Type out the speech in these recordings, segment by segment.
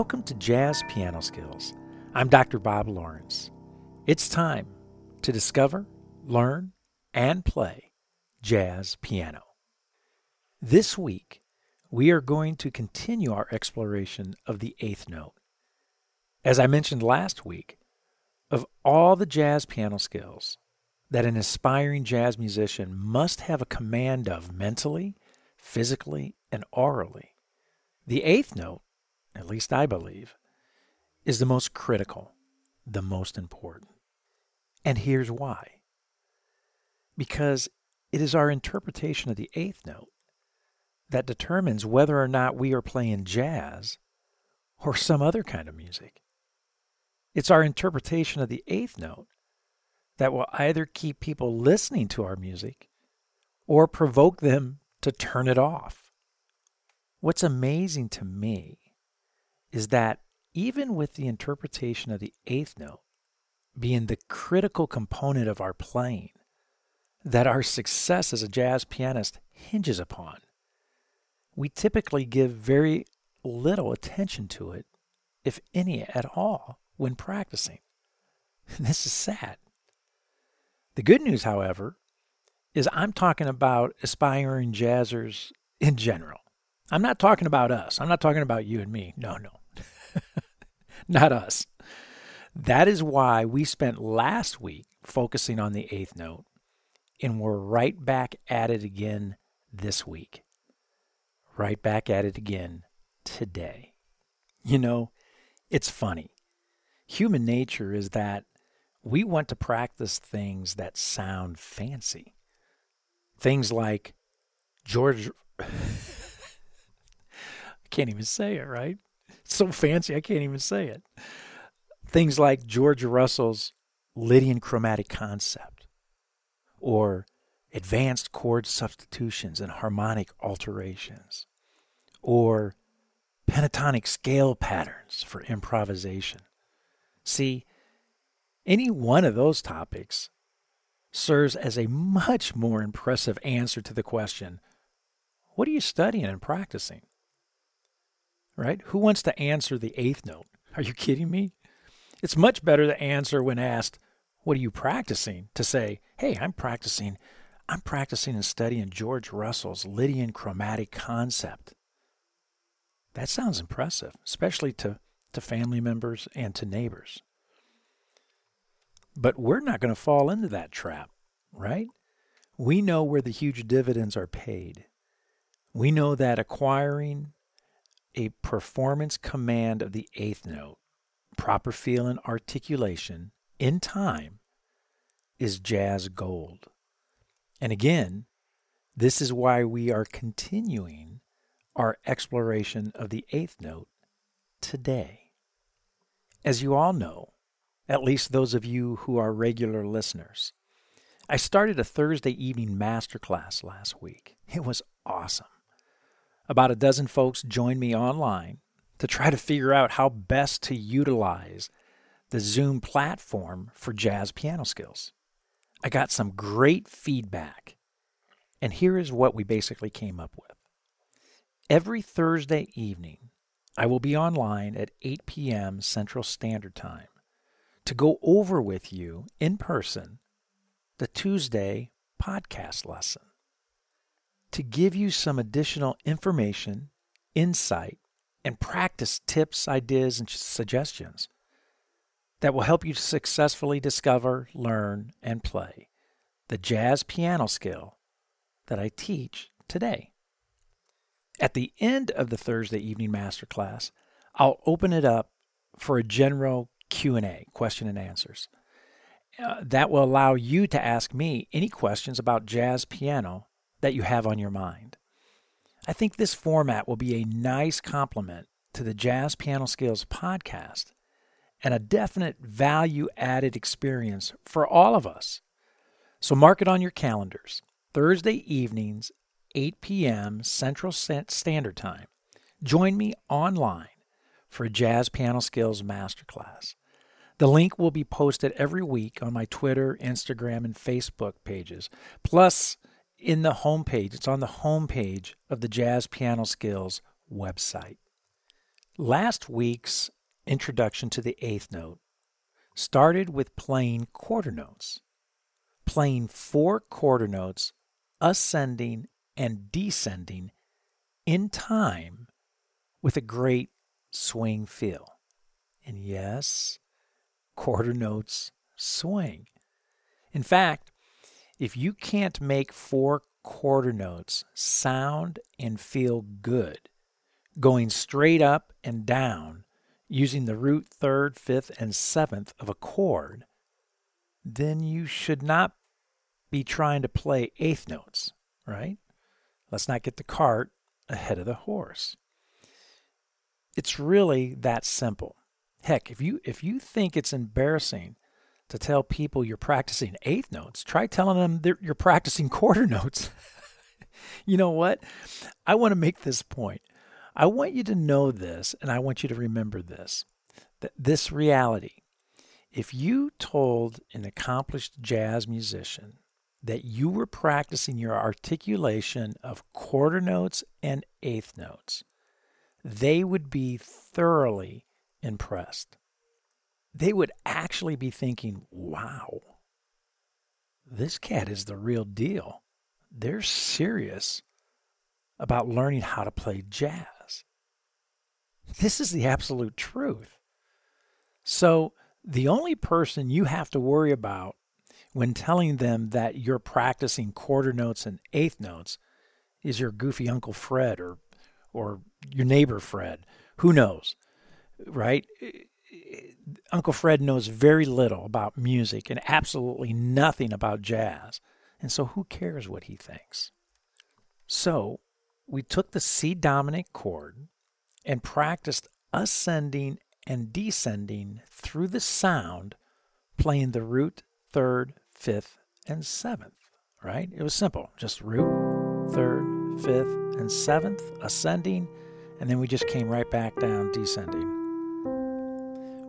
Welcome to Jazz Piano Skills. I'm Dr. Bob Lawrence. It's time to discover, learn, and play jazz piano. This week, we are going to continue our exploration of the eighth note. As I mentioned last week, of all the jazz piano skills that an aspiring jazz musician must have a command of mentally, physically, and orally, the eighth note at least I believe, is the most critical, the most important. And here's why. Because it is our interpretation of the eighth note that determines whether or not we are playing jazz or some other kind of music. It's our interpretation of the eighth note that will either keep people listening to our music or provoke them to turn it off. What's amazing to me is that even with the interpretation of the eighth note being the critical component of our playing, that our success as a jazz pianist hinges upon, we typically give very little attention to it, if any at all, when practicing. this is sad. The good news, however, is I'm talking about aspiring jazzers in general. I'm not talking about us. I'm not talking about you and me. No, no. Not us. That is why we spent last week focusing on the eighth note, and we're right back at it again this week. Right back at it again today. You know, it's funny. Human nature is that we want to practice things that sound fancy. Things like George. I can't even say it, right? so fancy I can't even say it. Things like George Russell's Lydian chromatic concept or advanced chord substitutions and harmonic alterations or pentatonic scale patterns for improvisation. See, any one of those topics serves as a much more impressive answer to the question what are you studying and practicing? Right? Who wants to answer the eighth note? Are you kidding me? It's much better to answer when asked, What are you practicing? to say, Hey, I'm practicing. I'm practicing and studying George Russell's Lydian chromatic concept. That sounds impressive, especially to, to family members and to neighbors. But we're not going to fall into that trap, right? We know where the huge dividends are paid. We know that acquiring a performance command of the eighth note, proper feel and articulation in time is jazz gold. And again, this is why we are continuing our exploration of the eighth note today. As you all know, at least those of you who are regular listeners, I started a Thursday evening masterclass last week. It was awesome. About a dozen folks joined me online to try to figure out how best to utilize the Zoom platform for jazz piano skills. I got some great feedback, and here is what we basically came up with. Every Thursday evening, I will be online at 8 p.m. Central Standard Time to go over with you in person the Tuesday podcast lesson to give you some additional information, insight, and practice tips, ideas, and suggestions that will help you successfully discover, learn, and play the jazz piano skill that I teach today. At the end of the Thursday evening masterclass, I'll open it up for a general Q&A, question and answers. Uh, that will allow you to ask me any questions about jazz piano that you have on your mind. I think this format will be a nice complement to the Jazz Piano Skills podcast and a definite value added experience for all of us. So mark it on your calendars. Thursday evenings, 8 p.m. Central Standard Time. Join me online for a Jazz Piano Skills Masterclass. The link will be posted every week on my Twitter, Instagram, and Facebook pages. Plus, in the homepage. It's on the homepage of the Jazz Piano Skills website. Last week's introduction to the eighth note started with playing quarter notes, playing four quarter notes, ascending and descending in time with a great swing feel. And yes, quarter notes swing. In fact, if you can't make four quarter notes sound and feel good, going straight up and down using the root, third, fifth, and seventh of a chord, then you should not be trying to play eighth notes, right? Let's not get the cart ahead of the horse. It's really that simple. Heck, if you if you think it's embarrassing to tell people you're practicing eighth notes, try telling them that you're practicing quarter notes. you know what? I want to make this point. I want you to know this and I want you to remember this that this reality. If you told an accomplished jazz musician that you were practicing your articulation of quarter notes and eighth notes, they would be thoroughly impressed. They would actually be thinking, wow, this cat is the real deal. They're serious about learning how to play jazz. This is the absolute truth. So, the only person you have to worry about when telling them that you're practicing quarter notes and eighth notes is your goofy Uncle Fred or or your neighbor Fred. Who knows? Right? Uncle Fred knows very little about music and absolutely nothing about jazz. And so who cares what he thinks? So, we took the C dominant chord and practiced ascending and descending through the sound, playing the root, third, fifth, and seventh, right? It was simple. Just root, third, fifth, and seventh, ascending, and then we just came right back down, descending.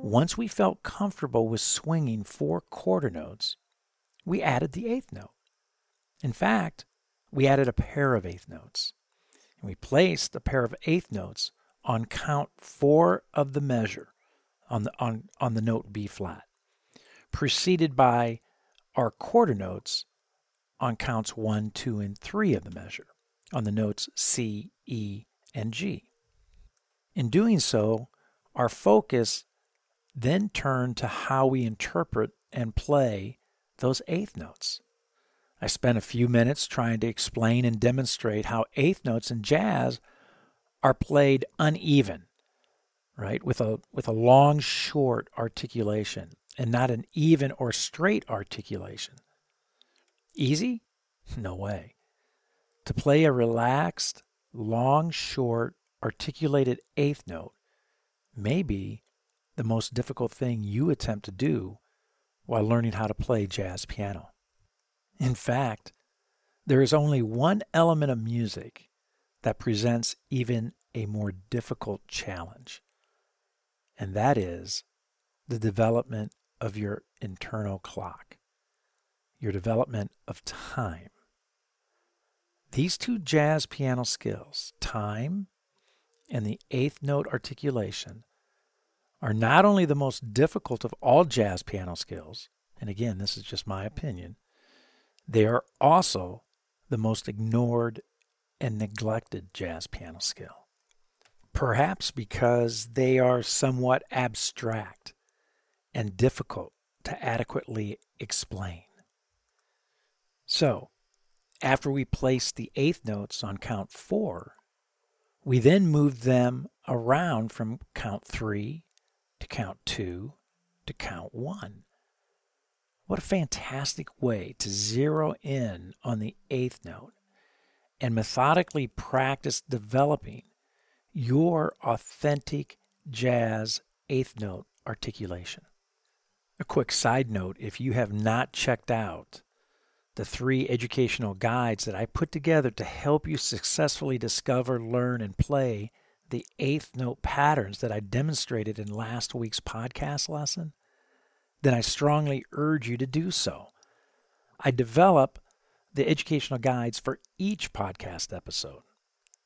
Once we felt comfortable with swinging four quarter notes, we added the eighth note. In fact, we added a pair of eighth notes. And we placed a pair of eighth notes on count four of the measure on the, on, on the note B flat, preceded by our quarter notes on counts one, two, and three of the measure on the notes C, E, and G. In doing so, our focus then turn to how we interpret and play those eighth notes. I spent a few minutes trying to explain and demonstrate how eighth notes in jazz are played uneven, right? With a with a long short articulation and not an even or straight articulation. Easy? No way. To play a relaxed, long short articulated eighth note may be the most difficult thing you attempt to do while learning how to play jazz piano. In fact, there is only one element of music that presents even a more difficult challenge, and that is the development of your internal clock, your development of time. These two jazz piano skills, time and the eighth note articulation, are not only the most difficult of all jazz piano skills, and again, this is just my opinion, they are also the most ignored and neglected jazz piano skill. Perhaps because they are somewhat abstract and difficult to adequately explain. So, after we placed the eighth notes on count four, we then moved them around from count three count two to count one. What a fantastic way to zero in on the eighth note and methodically practice developing your authentic jazz eighth note articulation. A quick side note if you have not checked out the three educational guides that I put together to help you successfully discover, learn, and play the eighth note patterns that I demonstrated in last week's podcast lesson, then I strongly urge you to do so. I develop the educational guides for each podcast episode.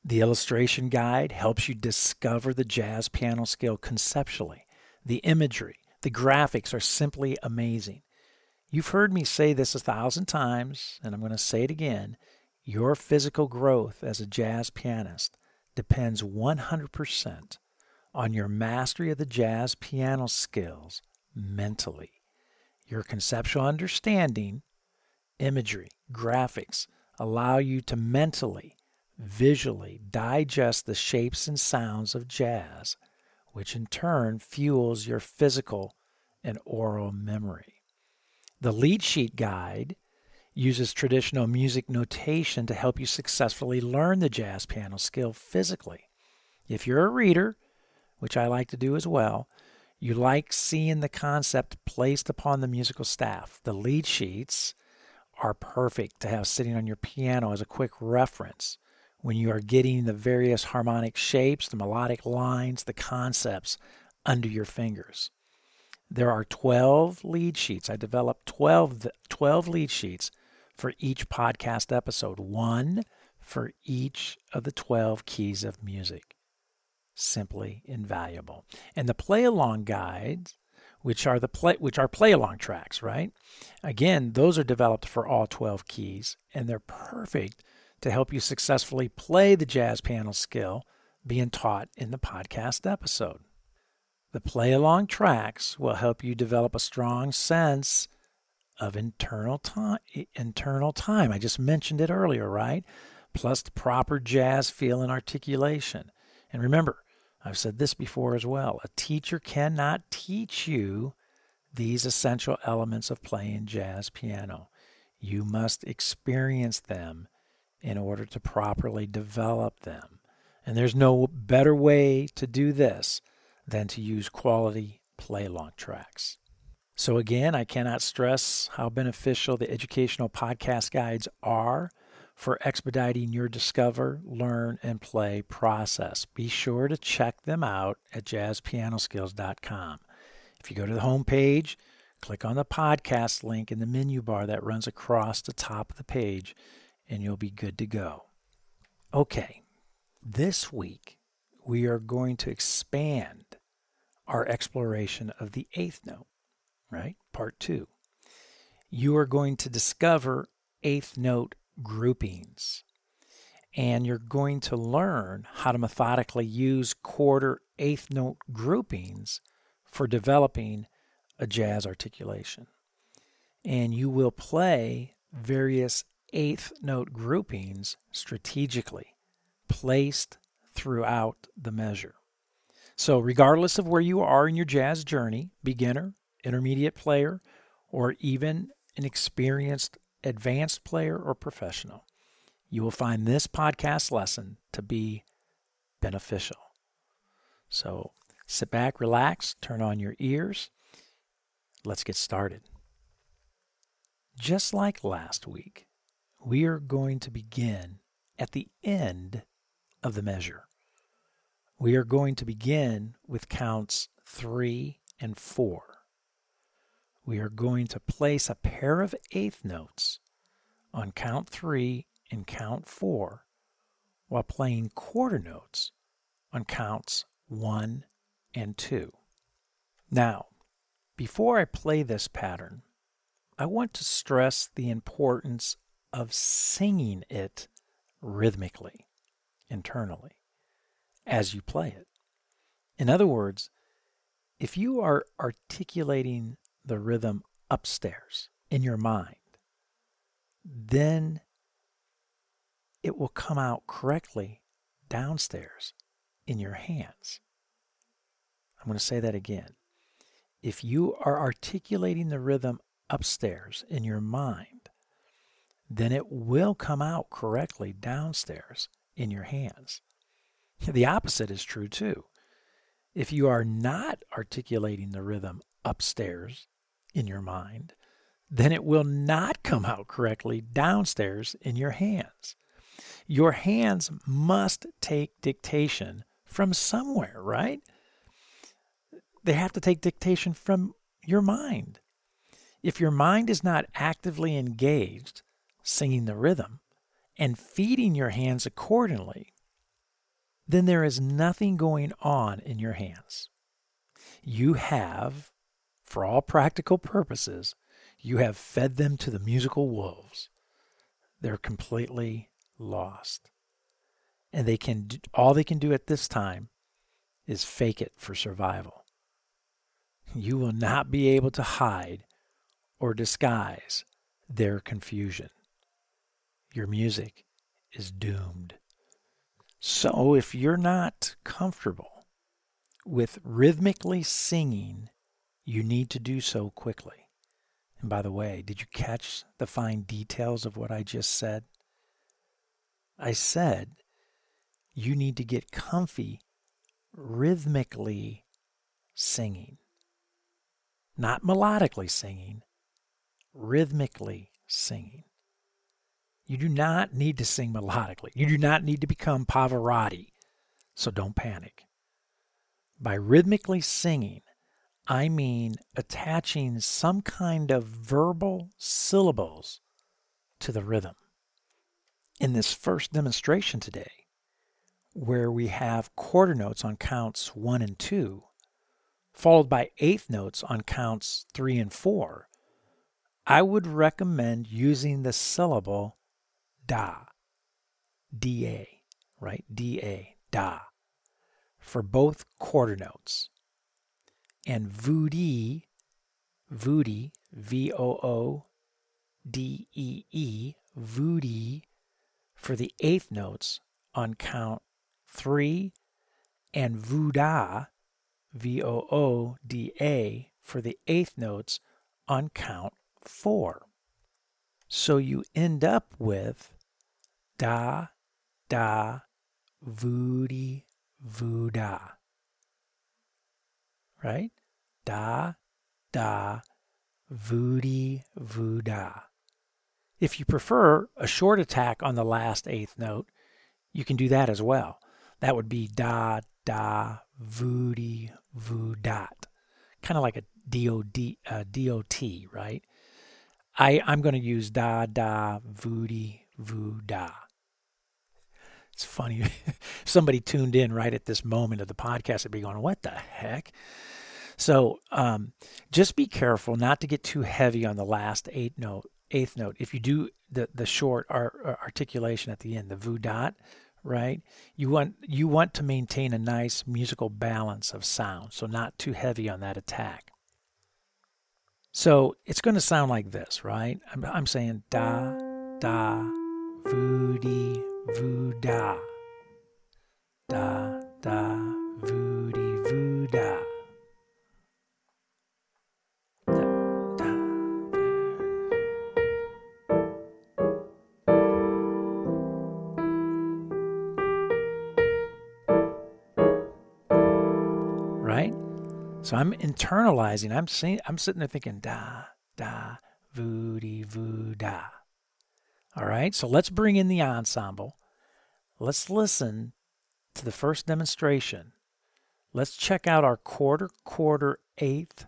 The illustration guide helps you discover the jazz piano scale conceptually. The imagery, the graphics are simply amazing. You've heard me say this a thousand times, and I'm going to say it again. Your physical growth as a jazz pianist depends 100% on your mastery of the jazz piano skills mentally. Your conceptual understanding, imagery, graphics allow you to mentally, visually digest the shapes and sounds of jazz, which in turn fuels your physical and oral memory. The lead sheet guide uses traditional music notation to help you successfully learn the jazz piano skill physically. If you're a reader, which I like to do as well, you like seeing the concept placed upon the musical staff. The lead sheets are perfect to have sitting on your piano as a quick reference when you are getting the various harmonic shapes, the melodic lines, the concepts under your fingers. There are 12 lead sheets. I developed 12, 12 lead sheets for each podcast episode, one for each of the 12 keys of music simply invaluable. And the play along guides, which are the play which are play along tracks, right? Again, those are developed for all 12 keys and they're perfect to help you successfully play the jazz piano skill being taught in the podcast episode. The play along tracks will help you develop a strong sense of internal time internal time. I just mentioned it earlier, right? Plus the proper jazz feel and articulation. And remember, I've said this before as well. A teacher cannot teach you these essential elements of playing jazz piano. You must experience them in order to properly develop them. And there's no better way to do this than to use quality play along tracks. So, again, I cannot stress how beneficial the educational podcast guides are for expediting your discover, learn, and play process. Be sure to check them out at jazzpianoskills.com. If you go to the home page, click on the podcast link in the menu bar that runs across the top of the page, and you'll be good to go. Okay, this week we are going to expand our exploration of the eighth note, right? Part two. You are going to discover eighth note groupings. And you're going to learn how to methodically use quarter eighth note groupings for developing a jazz articulation. And you will play various eighth note groupings strategically, placed throughout the measure. So, regardless of where you are in your jazz journey, beginner, intermediate player, or even an experienced advanced player or professional, you will find this podcast lesson to be beneficial. So sit back, relax, turn on your ears. Let's get started. Just like last week, we are going to begin at the end of the measure. We are going to begin with counts three and four we are going to place a pair of eighth notes on count three and count four while playing quarter notes on counts one and two. Now, before I play this pattern, I want to stress the importance of singing it rhythmically, internally, as you play it. In other words, if you are articulating the rhythm upstairs in your mind, then it will come out correctly downstairs in your hands. I'm going to say that again. If you are articulating the rhythm upstairs in your mind, then it will come out correctly downstairs in your hands. The opposite is true too. If you are not articulating the rhythm upstairs in your mind, then it will not come out correctly downstairs in your hands. Your hands must take dictation from somewhere, right? They have to take dictation from your mind. If your mind is not actively engaged, singing the rhythm, and feeding your hands accordingly, then there is nothing going on in your hands. You have, for all practical purposes, you have fed them to the musical wolves. They're completely lost. And they can all they can do at this time is fake it for survival. You will not be able to hide or disguise their confusion. Your music is doomed. So if you're not comfortable with rhythmically singing, you need to do so quickly. And by the way, did you catch the fine details of what I just said? I said you need to get comfy rhythmically singing, not melodically singing, rhythmically singing. You do not need to sing melodically. You do not need to become Pavarotti. So don't panic. By rhythmically singing, I mean attaching some kind of verbal syllables to the rhythm. In this first demonstration today, where we have quarter notes on counts one and two, followed by eighth notes on counts three and four, I would recommend using the syllable da, da, right? Da, da, for both quarter notes. And voodie, voodie, V O O D E E, voodie, for the eighth notes on count three, and vooda, V O O D A, for the eighth notes on count four. So you end up with da, da, voody, vooda. Right? Da, da, voody, vooda. If you prefer a short attack on the last eighth note, you can do that as well. That would be da, da, voody, voodat. Kind of like a uh, DOT, right? I, I'm going to use da, da, voody, vooda. It's funny. Somebody tuned in right at this moment of the podcast and be going, what the heck? So um, just be careful not to get too heavy on the last eight note, eighth note. If you do the, the short ar- articulation at the end, the vu dot, right? You want you want to maintain a nice musical balance of sound, so not too heavy on that attack. So it's going to sound like this, right? I'm, I'm saying da, da, voody, vooda. Da, da, voody, vooda. So I'm internalizing. I'm saying, I'm sitting there thinking da da voody voo da. All right. So let's bring in the ensemble. Let's listen to the first demonstration. Let's check out our quarter quarter eighth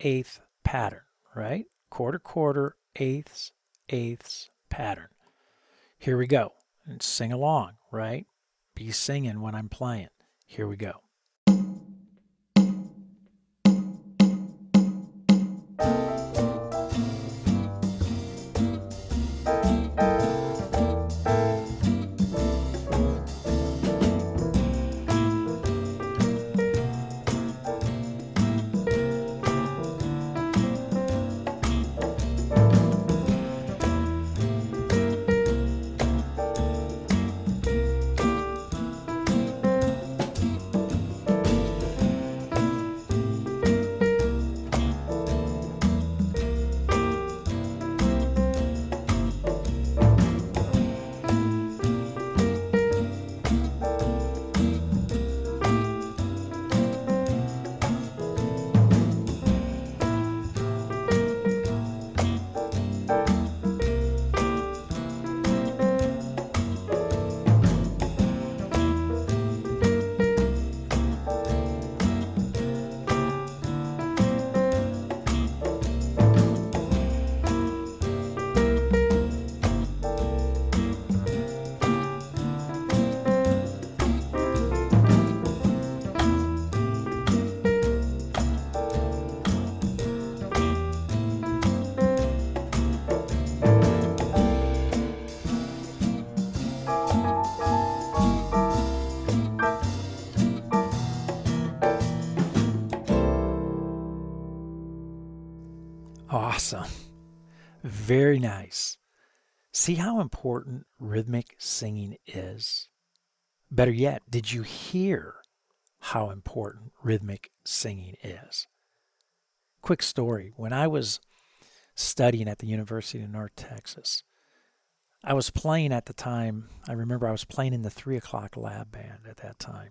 eighth pattern. Right. Quarter quarter eighths eighths pattern. Here we go. And sing along. Right. Be singing when I'm playing. Here we go. Very nice. See how important rhythmic singing is? Better yet, did you hear how important rhythmic singing is? Quick story. When I was studying at the University of North Texas, I was playing at the time. I remember I was playing in the three o'clock lab band at that time.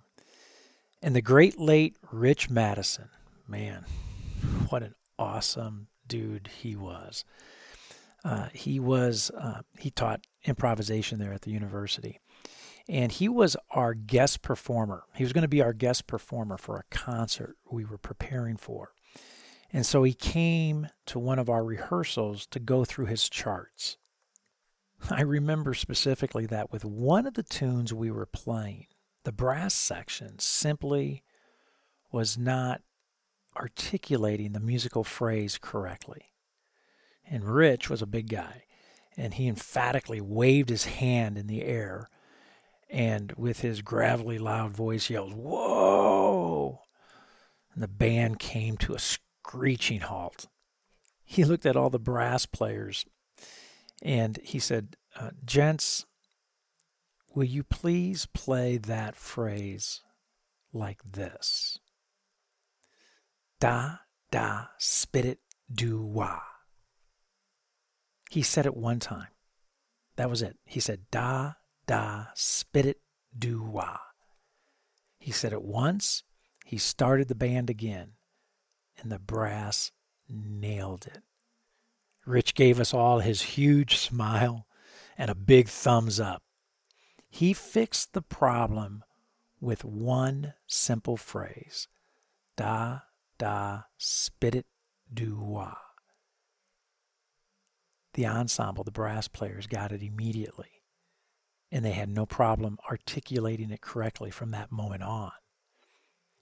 And the great late Rich Matteson, man, what an awesome dude he was. Uh, he was uh, he taught improvisation there at the university, and he was our guest performer. He was going to be our guest performer for a concert we were preparing for, and so he came to one of our rehearsals to go through his charts. I remember specifically that with one of the tunes we were playing, the brass section simply was not articulating the musical phrase correctly. And Rich was a big guy, and he emphatically waved his hand in the air and with his gravelly, loud voice yelled, Whoa! And the band came to a screeching halt. He looked at all the brass players and he said, uh, Gents, will you please play that phrase like this? Da, da, spit it, do wah. He said it one time. That was it. He said, da, da, spit it, do wah. He said it once. He started the band again, and the brass nailed it. Rich gave us all his huge smile and a big thumbs up. He fixed the problem with one simple phrase da, da, spit it, do wah. The ensemble, the brass players, got it immediately, and they had no problem articulating it correctly from that moment on.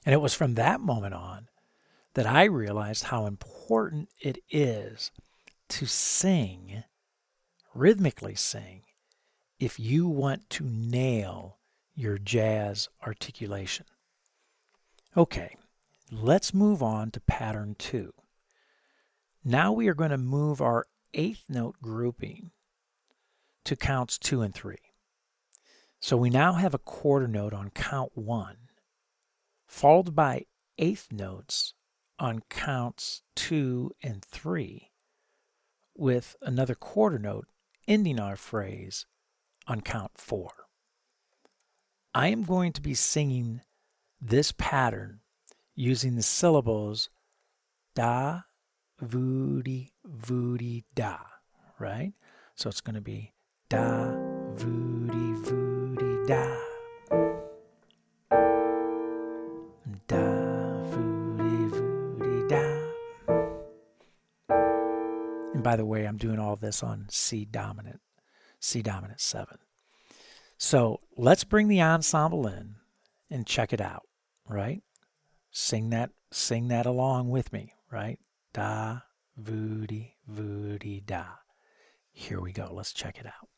And it was from that moment on that I realized how important it is to sing, rhythmically sing, if you want to nail your jazz articulation. Okay, let's move on to pattern two. Now we are going to move our eighth note grouping to counts two and three. So we now have a quarter note on count one, followed by eighth notes on counts two and three, with another quarter note ending our phrase on count four. I am going to be singing this pattern using the syllables da, voody, voody, da, right? So it's going to be da, voody, voody, da. Da, voody, voody, da. And by the way, I'm doing all this on C dominant, C dominant 7. So let's bring the ensemble in and check it out, right? Sing that, sing that along with me, right? Da, voody, voody, da. Here we go. Let's check it out.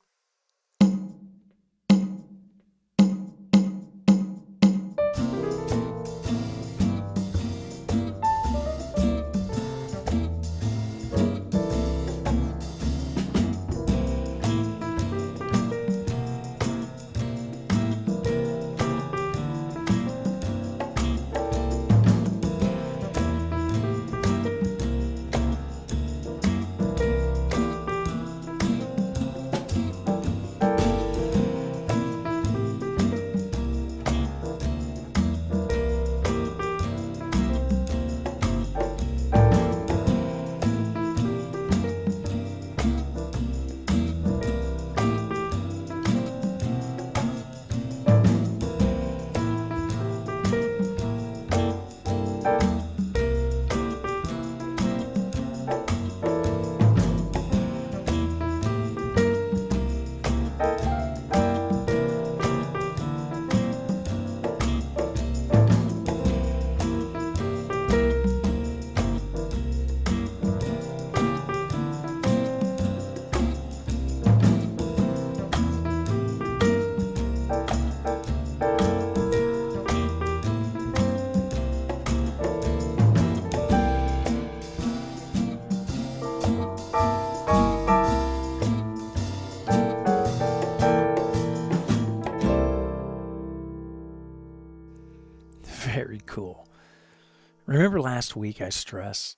Remember last week I stressed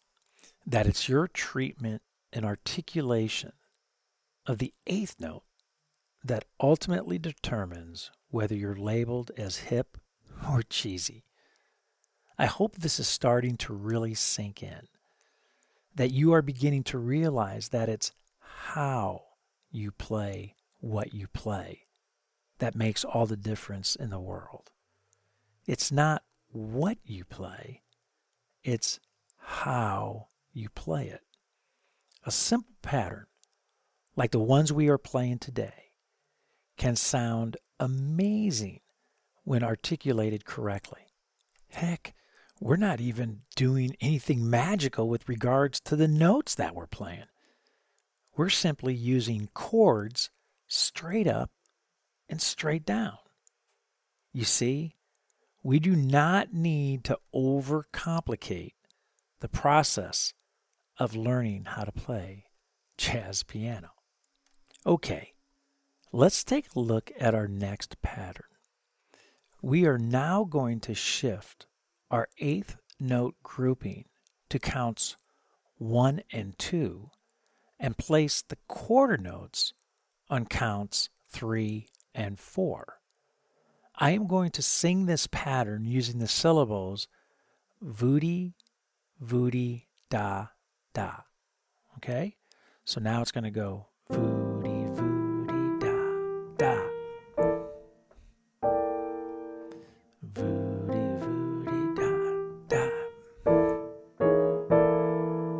that it's your treatment and articulation of the eighth note that ultimately determines whether you're labeled as hip or cheesy. I hope this is starting to really sink in, that you are beginning to realize that it's how you play what you play that makes all the difference in the world. It's not what you play, it's how you play it. A simple pattern, like the ones we are playing today, can sound amazing when articulated correctly. Heck, we're not even doing anything magical with regards to the notes that we're playing. We're simply using chords straight up and straight down. You see, we do not need to overcomplicate the process of learning how to play jazz piano. Okay, let's take a look at our next pattern. We are now going to shift our eighth note grouping to counts 1 and 2 and place the quarter notes on counts 3 and 4. I am going to sing this pattern using the syllables voody, voody, da, da. Okay? So now it's going to go voody, voody, da, da. Voody, voody, da, da.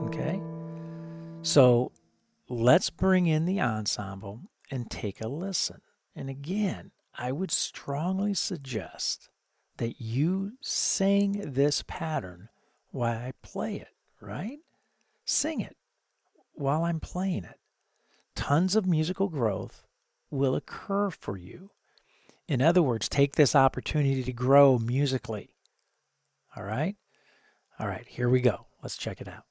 Okay? So let's bring in the ensemble and take a listen. And again, I would strongly suggest that you sing this pattern while I play it, right? Sing it while I'm playing it. Tons of musical growth will occur for you. In other words, take this opportunity to grow musically. All right? All right, here we go. Let's check it out.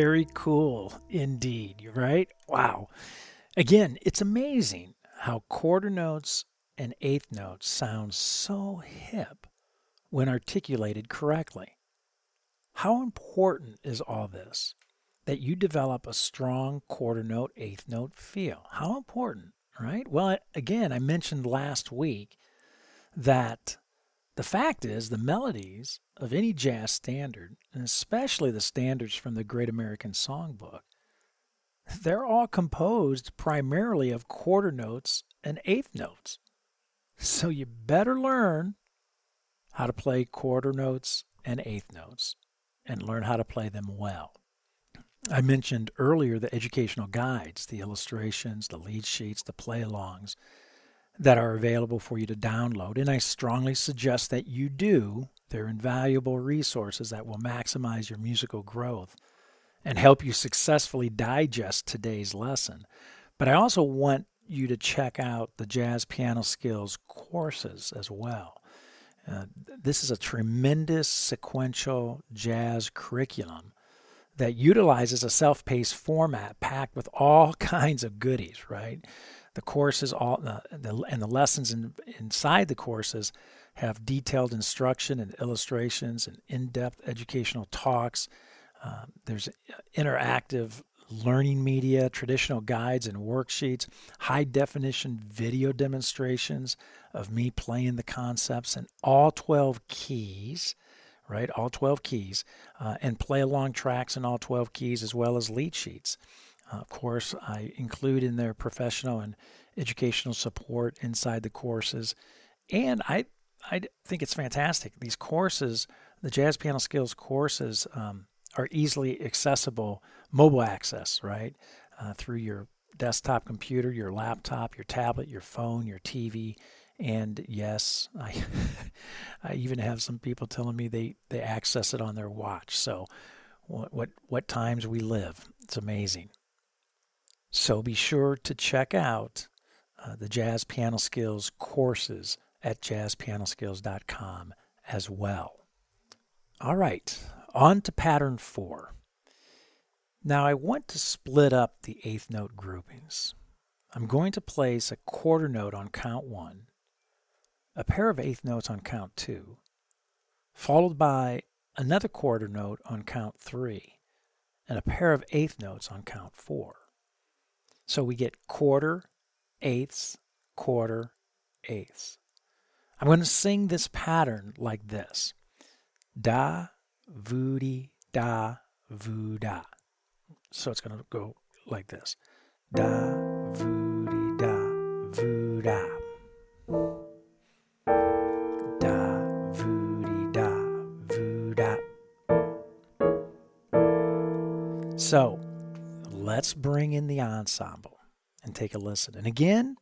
Very cool indeed, right? Wow. Again, it's amazing how quarter notes and eighth notes sound so hip when articulated correctly. How important is all this that you develop a strong quarter note, eighth note feel? How important, right? Well, again, I mentioned last week that the fact is, the melodies of any jazz standard, and especially the standards from the Great American Songbook, they're all composed primarily of quarter notes and eighth notes. So you better learn how to play quarter notes and eighth notes and learn how to play them well. I mentioned earlier the educational guides, the illustrations, the lead sheets, the play alongs that are available for you to download. And I strongly suggest that you do. They're invaluable resources that will maximize your musical growth and help you successfully digest today's lesson. But I also want you to check out the jazz piano skills courses as well. Uh, this is a tremendous sequential jazz curriculum that utilizes a self-paced format packed with all kinds of goodies, right? The courses all the, and the lessons in, inside the courses have detailed instruction and illustrations and in-depth educational talks. Uh, there's interactive learning media, traditional guides and worksheets, high definition video demonstrations of me playing the concepts in all 12 keys, right? All 12 keys, uh, and play along tracks in all 12 keys as well as lead sheets. Uh, of course, I include in their professional and educational support inside the courses. And I, I think it's fantastic. These courses, the Jazz Piano Skills courses, um, are easily accessible, mobile access, right? Uh, through your desktop computer, your laptop, your tablet, your phone, your TV. And yes, I, I even have some people telling me they, they access it on their watch. So, what, what, what times we live. It's amazing. So, be sure to check out uh, the Jazz Piano Skills courses at jazzpianoskills.com as well. All right, on to pattern four. Now I want to split up the eighth note groupings. I'm going to place a quarter note on count one, a pair of eighth notes on count two, followed by another quarter note on count three, and a pair of eighth notes on count four. So we get quarter, eighths, quarter, eighths. I'm going to sing this pattern like this Da, voody da voo da. So it's going to go like this. Da let's bring in the ensemble and take a listen. And again,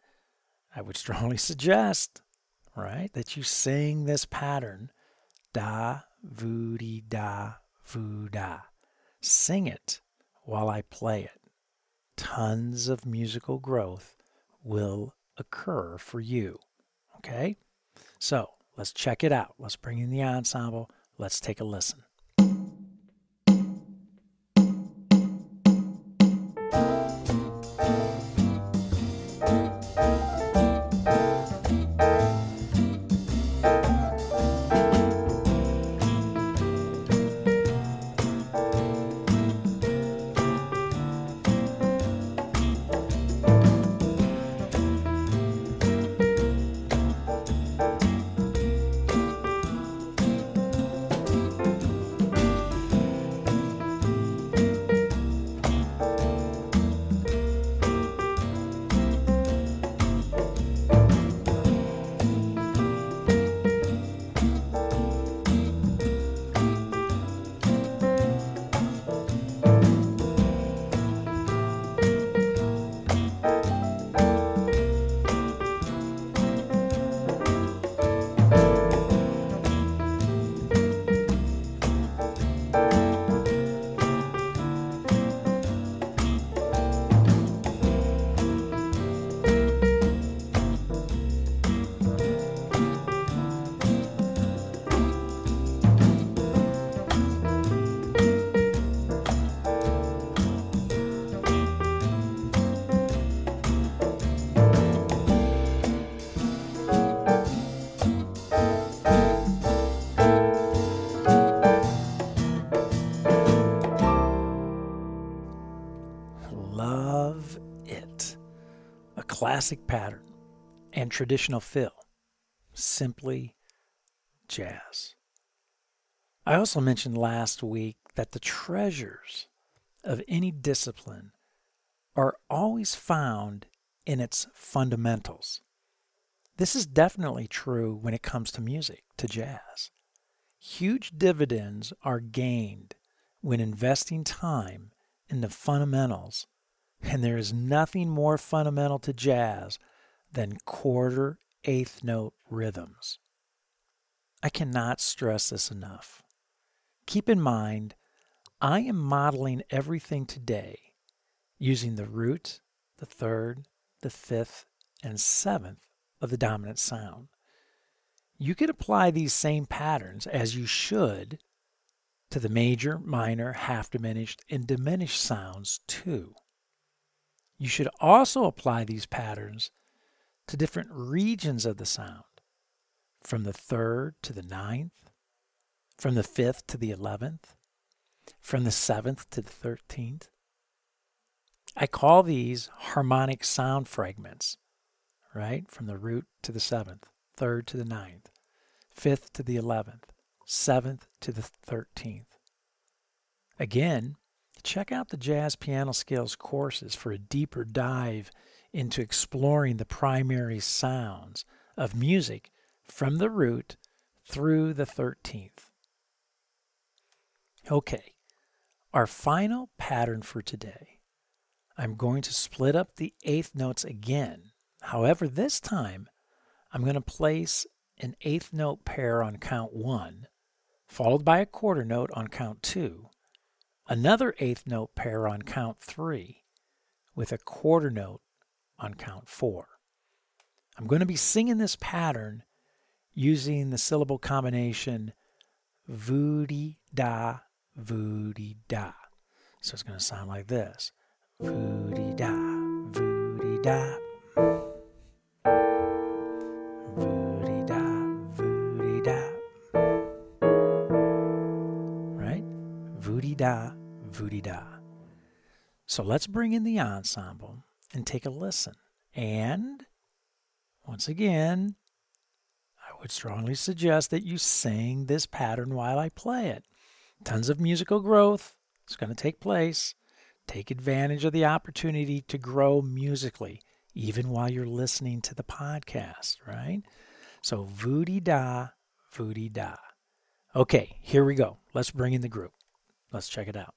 I would strongly suggest, right, that you sing this pattern da voody da voo da. Sing it while I play it. Tons of musical growth will occur for you. Okay? So let's check it out. Let's bring in the ensemble. Let's take a listen. Classic pattern and traditional fill. Simply jazz. I also mentioned last week that the treasures of any discipline are always found in its fundamentals. This is definitely true when it comes to music, to jazz. Huge dividends are gained when investing time in the fundamentals and there is nothing more fundamental to jazz than quarter eighth note rhythms. I cannot stress this enough. Keep in mind, I am modeling everything today using the root, the third, the fifth and seventh of the dominant sound. You can apply these same patterns as you should to the major, minor, half diminished, and diminished sounds too. You should also apply these patterns to different regions of the sound, from the third to the ninth, from the fifth to the eleventh, from the seventh to the thirteenth. I call these harmonic sound fragments, right? From the root to the seventh, third to the ninth, fifth to the eleventh, seventh to the thirteenth. Again, check out the Jazz Piano Skills courses for a deeper dive into exploring the primary sounds of music from the root through the 13th. Okay, our final pattern for today I'm going to split up the eighth notes again. However, this time I'm going to place an eighth note pair on count one, followed by a quarter note on count two, another eighth note pair on count three, with a quarter note on count four. I'm going to be singing this pattern using the syllable combination voody da, voody da. So it's going to sound like this. Voody da, voody da. Da, voody da. So let's bring in the ensemble and take a listen. And once again, I would strongly suggest that you sing this pattern while I play it. Tons of musical growth is going to take place. Take advantage of the opportunity to grow musically, even while you're listening to the podcast, right? So, voody da, voody da. Okay, here we go. Let's bring in the group. Let's check it out.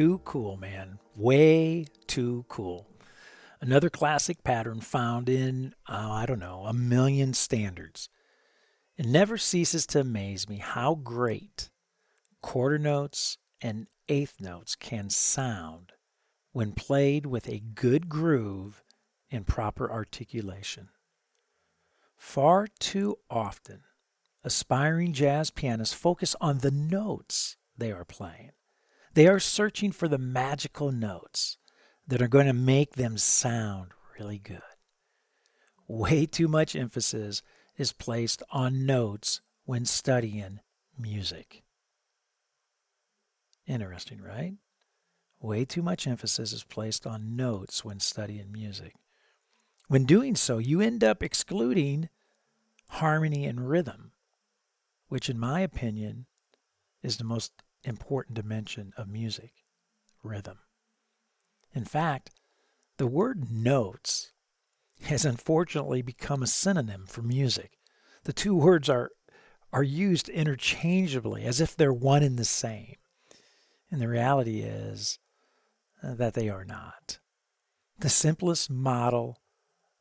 Too cool, man. Way too cool. Another classic pattern found in, uh, I don't know, a million standards. It never ceases to amaze me how great quarter notes and eighth notes can sound when played with a good groove and proper articulation. Far too often, aspiring jazz pianists focus on the notes they are playing they are searching for the magical notes that are going to make them sound really good. Way too much emphasis is placed on notes when studying music. Interesting, right? Way too much emphasis is placed on notes when studying music. When doing so, you end up excluding harmony and rhythm, which, in my opinion, is the most important dimension of music rhythm. In fact, the word notes has unfortunately become a synonym for music. The two words are, are used interchangeably as if they're one and the same. And the reality is uh, that they are not. The simplest model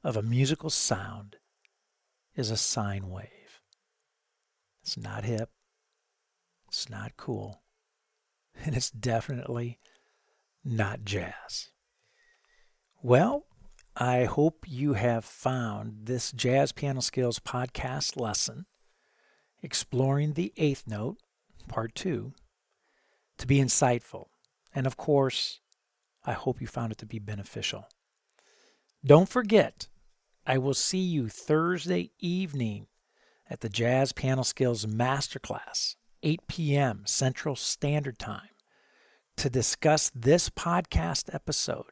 of a musical sound is a sine wave. It's not hip, it's not cool, and it's definitely not jazz. Well, I hope you have found this Jazz Piano Skills podcast lesson, exploring the eighth note, part two, to be insightful. And of course, I hope you found it to be beneficial. Don't forget, I will see you Thursday evening at the Jazz Piano Skills Masterclass, 8 p.m. Central Standard Time, to discuss this podcast episode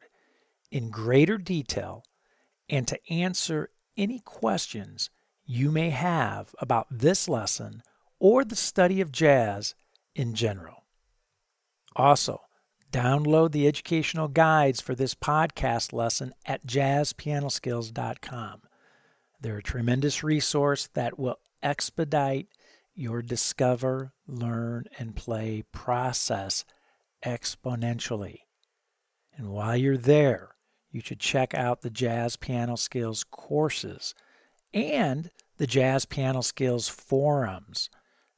in greater detail and to answer any questions you may have about this lesson or the study of jazz in general. Also, download the educational guides for this podcast lesson at jazzpianoskills.com. They're a tremendous resource that will expedite your discover, learn, and play process exponentially. And while you're there, you should check out the Jazz Piano Skills courses and the Jazz Piano Skills forums.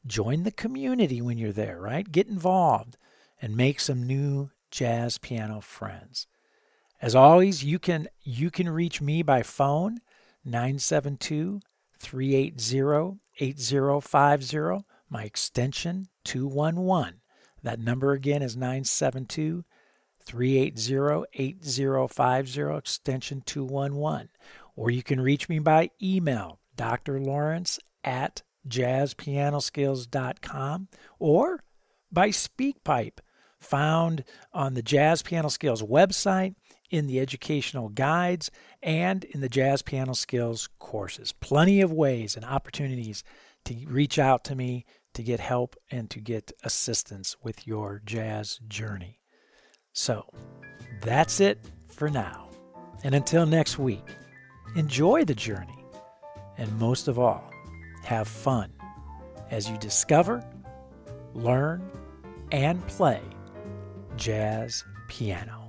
Join the community when you're there, right? Get involved and make some new jazz piano friends. As always, you can you can reach me by phone 972 380 8050, my extension 211. That number again is 972 380 8050, extension 211. Or you can reach me by email, Dr. Lawrence at jazzpianoskills.com or by SpeakPipe, found on the Jazz Piano Skills website, in the educational guides, and in the Jazz Piano Skills courses. Plenty of ways and opportunities to reach out to me to get help and to get assistance with your jazz journey. So that's it for now. And until next week, enjoy the journey. And most of all, have fun as you discover, learn, and play jazz piano.